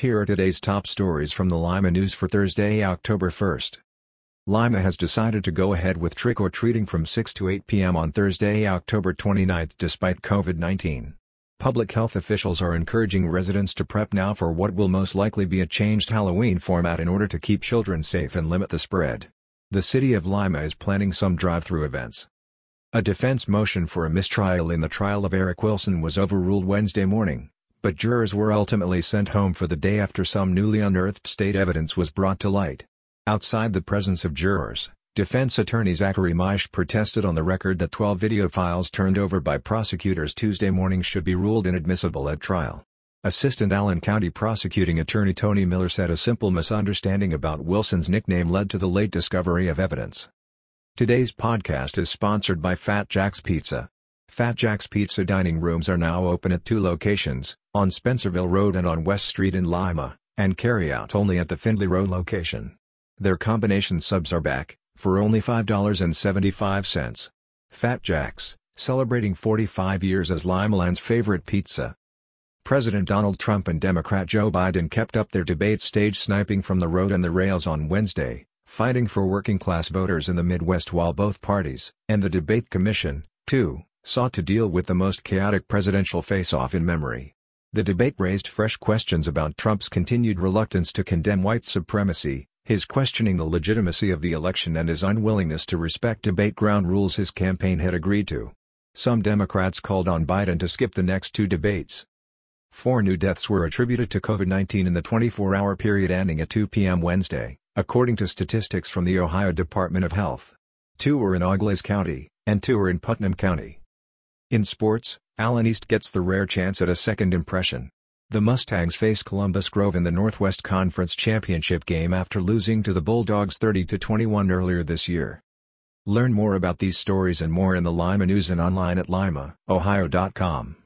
Here are today's top stories from the Lima News for Thursday, October 1st. Lima has decided to go ahead with trick-or-treating from 6 to 8 p.m. on Thursday, October 29 despite COVID-19. Public health officials are encouraging residents to prep now for what will most likely be a changed Halloween format in order to keep children safe and limit the spread. The city of Lima is planning some drive-through events. A defense motion for a mistrial in the trial of Eric Wilson was overruled Wednesday morning, but jurors were ultimately sent home for the day after some newly unearthed state evidence was brought to light. Outside the presence of jurors, Defense attorney Zachary Maisch protested on the record that 12 video files turned over by prosecutors Tuesday morning should be ruled inadmissible at trial. Assistant Allen County Prosecuting Attorney Tony Miller said a simple misunderstanding about Wilson's nickname led to the late discovery of evidence. Today's podcast is sponsored by Fat Jack's Pizza. Fat Jack's Pizza dining rooms are now open at two locations, on Spencerville Road and on West Street in Lima, and carry out only at the Findlay Road location. Their combination subs are back, for only $5.75. Fat Jack's, celebrating 45 years as Limaland's favorite pizza. President Donald Trump and Democrat Joe Biden kept up their debate stage sniping from the road and the rails on Wednesday, fighting for working-class voters in the Midwest while both parties, and the debate commission, too, sought to deal with the most chaotic presidential face-off in memory. The debate raised fresh questions about Trump's continued reluctance to condemn white supremacy, his questioning the legitimacy of the election and his unwillingness to respect debate ground rules his campaign had agreed to. Some Democrats called on Biden to skip the next two debates. Four new deaths were attributed to COVID-19 in the 24-hour period ending at 2 p.m. Wednesday, according to statistics from the Ohio Department of Health. Two were in Auglaize County, and two were in Putnam County. In sports, Allen East gets the rare chance at a second impression. The Mustangs face Columbus Grove in the Northwest Conference Championship game after losing to the Bulldogs 30-21 earlier this year. Learn more about these stories and more in the Lima News and online at limaohio.com.